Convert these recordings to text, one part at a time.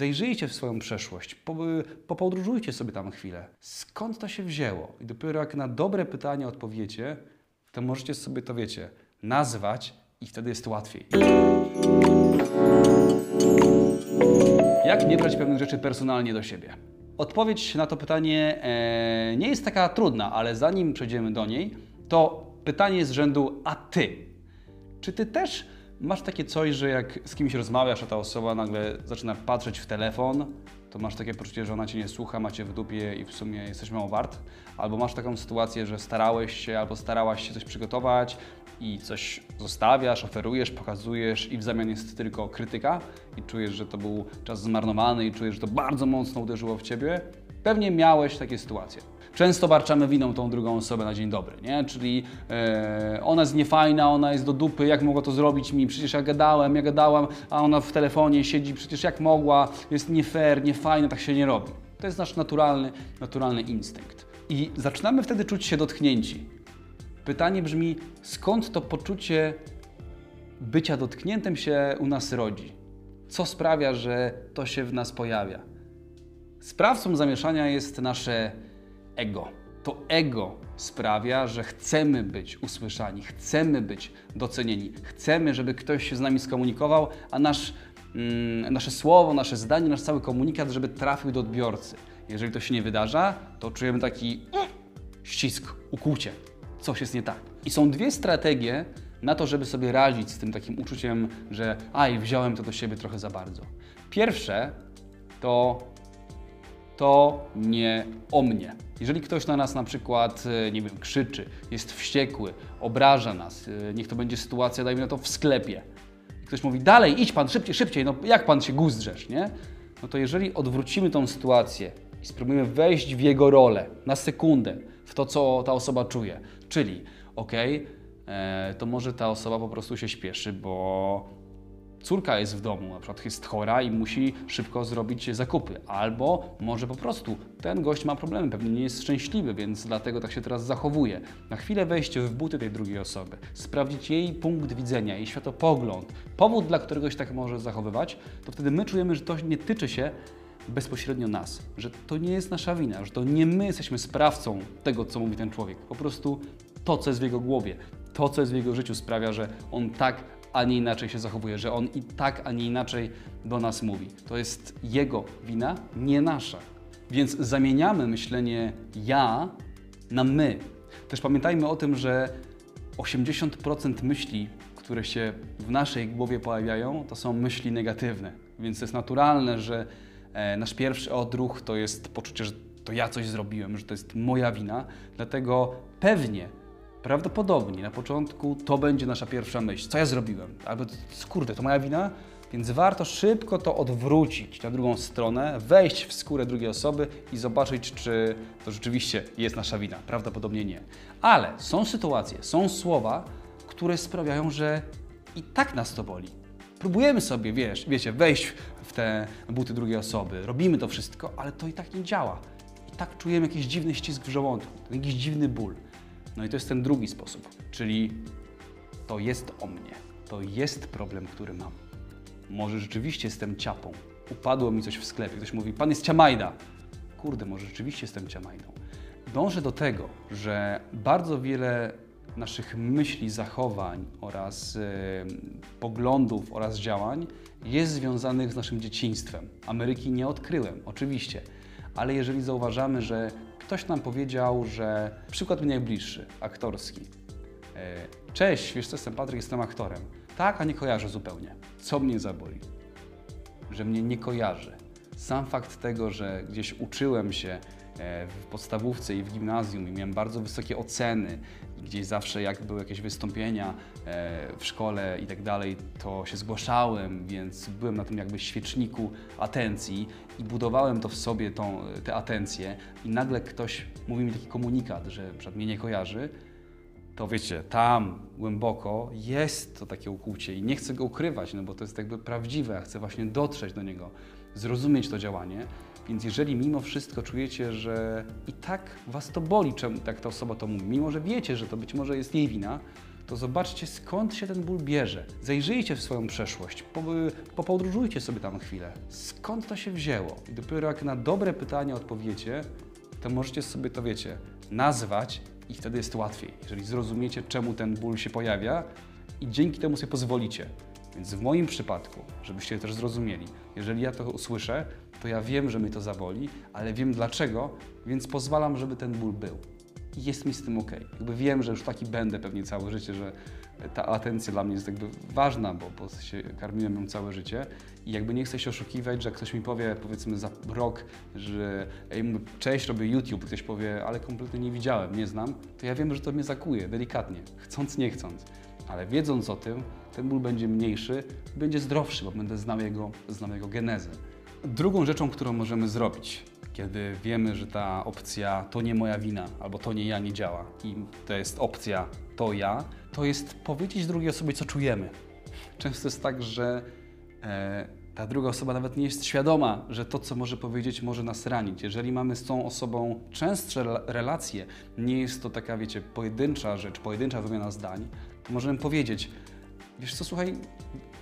Zajrzyjcie w swoją przeszłość, po, popodróżujcie sobie tam chwilę. Skąd to się wzięło? I dopiero jak na dobre pytanie odpowiecie, to możecie sobie to, wiecie, nazwać i wtedy jest łatwiej. Jak nie brać pewnych rzeczy personalnie do siebie? Odpowiedź na to pytanie e, nie jest taka trudna, ale zanim przejdziemy do niej, to pytanie z rzędu a ty? Czy ty też masz takie coś, że jak z kimś rozmawiasz, a ta osoba nagle zaczyna patrzeć w telefon, to masz takie poczucie, że ona cię nie słucha, macie w dupie i w sumie jesteś mało wart? Albo masz taką sytuację, że starałeś się albo starałaś się coś przygotować i coś zostawiasz, oferujesz, pokazujesz i w zamian jest tylko krytyka i czujesz, że to był czas zmarnowany i czujesz, że to bardzo mocno uderzyło w ciebie? Pewnie miałeś takie sytuacje. Często barczamy winą tą drugą osobę na dzień dobry, nie? Czyli e, ona jest niefajna, ona jest do dupy, jak mogła to zrobić mi? Przecież ja gadałem, ja gadałam, a ona w telefonie siedzi, przecież jak mogła, jest nie fair, niefajna, tak się nie robi. To jest nasz naturalny, naturalny instynkt. I zaczynamy wtedy czuć się dotknięci. Pytanie brzmi, skąd to poczucie bycia dotkniętym się u nas rodzi? Co sprawia, że to się w nas pojawia? Sprawcą zamieszania jest nasze ego. To ego sprawia, że chcemy być usłyszani, chcemy być docenieni, chcemy, żeby ktoś się z nami skomunikował, a nasz, mm, nasze słowo, nasze zdanie, nasz cały komunikat, żeby trafił do odbiorcy. Jeżeli to się nie wydarza, to czujemy taki mm, ścisk, ukłucie. Coś jest nie tak. I są dwie strategie na to, żeby sobie radzić z tym takim uczuciem, że aj, wziąłem to do siebie trochę za bardzo. Pierwsze to to nie o mnie. Jeżeli ktoś na nas na przykład, e, nie wiem, krzyczy, jest wściekły, obraża nas, e, niech to będzie sytuacja, dajmy na to, w sklepie. Ktoś mówi, dalej, idź pan, szybciej, szybciej, no jak pan się guzdrzesz, nie? No to jeżeli odwrócimy tą sytuację i spróbujemy wejść w jego rolę na sekundę, w to, co ta osoba czuje, czyli, okej, okay, to może ta osoba po prostu się śpieszy, bo córka jest w domu, na przykład jest chora i musi szybko zrobić zakupy, albo może po prostu ten gość ma problemy, pewnie nie jest szczęśliwy, więc dlatego tak się teraz zachowuje. Na chwilę wejść w buty tej drugiej osoby, sprawdzić jej punkt widzenia, jej światopogląd, powód, dla którego się tak może zachowywać, to wtedy my czujemy, że to nie tyczy się bezpośrednio nas, że to nie jest nasza wina, że to nie my jesteśmy sprawcą tego, co mówi ten człowiek. Po prostu to, co jest w jego głowie, to, co jest w jego życiu sprawia, że on tak a nie inaczej się zachowuje, że on i tak, a nie inaczej do nas mówi. To jest jego wina, nie nasza. Więc zamieniamy myślenie ja na my. Też pamiętajmy o tym, że 80% myśli, które się w naszej głowie pojawiają, to są myśli negatywne. Więc jest naturalne, że e, nasz pierwszy odruch to jest poczucie, że to ja coś zrobiłem, że to jest moja wina. Dlatego pewnie Prawdopodobnie na początku to będzie nasza pierwsza myśl. Co ja zrobiłem? Albo kurde, to moja wina? Więc warto szybko to odwrócić na drugą stronę, wejść w skórę drugiej osoby i zobaczyć, czy to rzeczywiście jest nasza wina. Prawdopodobnie nie. Ale są sytuacje, są słowa, które sprawiają, że i tak nas to boli. Próbujemy sobie, wiesz, wiecie, wejść w te buty drugiej osoby, robimy to wszystko, ale to i tak nie działa. I tak czujemy jakiś dziwny ścisk w żołądku, jakiś dziwny ból. No i to jest ten drugi sposób, czyli to jest o mnie, to jest problem, który mam. Może rzeczywiście jestem ciapą, upadło mi coś w sklepie, ktoś mówi, pan jest ciamajda. Kurde, może rzeczywiście jestem ciamajdą. Dążę do tego, że bardzo wiele naszych myśli, zachowań oraz yy, poglądów oraz działań jest związanych z naszym dzieciństwem. Ameryki nie odkryłem, oczywiście, ale jeżeli zauważamy, że ktoś nam powiedział, że przykład mi najbliższy, aktorski. E, cześć, wiesz co, jestem Patryk, jestem aktorem. Tak, a nie kojarzę zupełnie. Co mnie zaboli? Że mnie nie kojarzy. Sam fakt tego, że gdzieś uczyłem się w podstawówce i w gimnazjum i miałem bardzo wysokie oceny gdzieś zawsze jak były jakieś wystąpienia e, w szkole i tak dalej, to się zgłaszałem, więc byłem na tym jakby świeczniku atencji i budowałem to w sobie, tą, tę atencję i nagle ktoś mówi mi taki komunikat, że przed mnie nie kojarzy, to wiecie, tam głęboko jest to takie ukłucie i nie chcę go ukrywać, no bo to jest jakby prawdziwe, chcę właśnie dotrzeć do niego, zrozumieć to działanie, więc jeżeli mimo wszystko czujecie, że i tak was to boli, czemu tak ta osoba to mówi, mimo że wiecie, że to być może jest jej wina, to zobaczcie skąd się ten ból bierze. Zajrzyjcie w swoją przeszłość, po, popodróżujcie sobie tam chwilę. Skąd to się wzięło? I dopiero jak na dobre pytanie odpowiecie, to możecie sobie to, wiecie, nazwać i wtedy jest łatwiej. Jeżeli zrozumiecie, czemu ten ból się pojawia i dzięki temu sobie pozwolicie. Więc w moim przypadku, żebyście też zrozumieli, jeżeli ja to usłyszę, to ja wiem, że mnie to zaboli, ale wiem dlaczego, więc pozwalam, żeby ten ból był. I jest mi z tym ok. Jakby wiem, że już taki będę pewnie całe życie, że ta atencja dla mnie jest jakby ważna, bo, bo się karmiłem ją całe życie i jakby nie chcę się oszukiwać, że ktoś mi powie powiedzmy za rok, że ej, mówię, cześć, robię YouTube, ktoś powie, ale kompletnie nie widziałem, nie znam, to ja wiem, że to mnie zakuje delikatnie, chcąc, nie chcąc. Ale wiedząc o tym, ten ból będzie mniejszy, będzie zdrowszy, bo będę znał jego, znał jego genezę. Drugą rzeczą, którą możemy zrobić, kiedy wiemy, że ta opcja to nie moja wina, albo to nie ja nie działa i to jest opcja to ja, to jest powiedzieć drugiej osobie, co czujemy. Często jest tak, że e, ta druga osoba nawet nie jest świadoma, że to, co może powiedzieć, może nas ranić. Jeżeli mamy z tą osobą częstsze rela- relacje, nie jest to taka, wiecie, pojedyncza rzecz, pojedyncza wymiana zdań, możemy powiedzieć, wiesz co, słuchaj,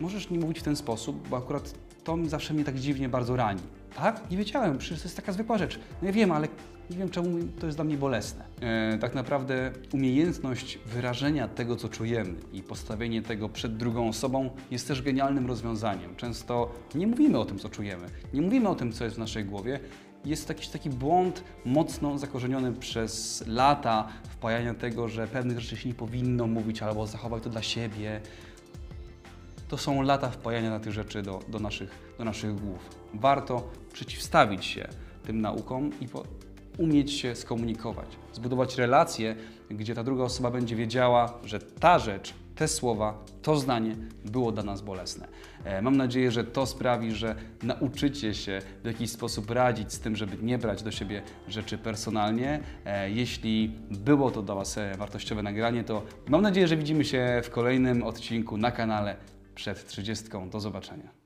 możesz nie mówić w ten sposób, bo akurat to zawsze mnie tak dziwnie bardzo rani. Tak? Nie wiedziałem, przecież to jest taka zwykła rzecz. No ja wiem, ale nie wiem, czemu to jest dla mnie bolesne. E, tak naprawdę umiejętność wyrażenia tego, co czujemy i postawienie tego przed drugą osobą jest też genialnym rozwiązaniem. Często nie mówimy o tym, co czujemy, nie mówimy o tym, co jest w naszej głowie. Jest jakiś taki błąd mocno zakorzeniony przez lata wpajania tego, że pewnych rzeczy się nie powinno mówić albo zachować to dla siebie to są lata wpajania na tych rzeczy do, do, naszych, do naszych głów. Warto przeciwstawić się tym naukom i po, umieć się skomunikować, zbudować relacje, gdzie ta druga osoba będzie wiedziała, że ta rzecz, te słowa, to zdanie było dla nas bolesne. E, Mam nadzieję, że to sprawi, że nauczycie się w jakiś sposób radzić z tym, żeby nie brać do siebie rzeczy personalnie. E, Jeśli było to dla Was e, wartościowe nagranie, to mam nadzieję, że widzimy się w kolejnym odcinku na kanale przed 30. Do zobaczenia.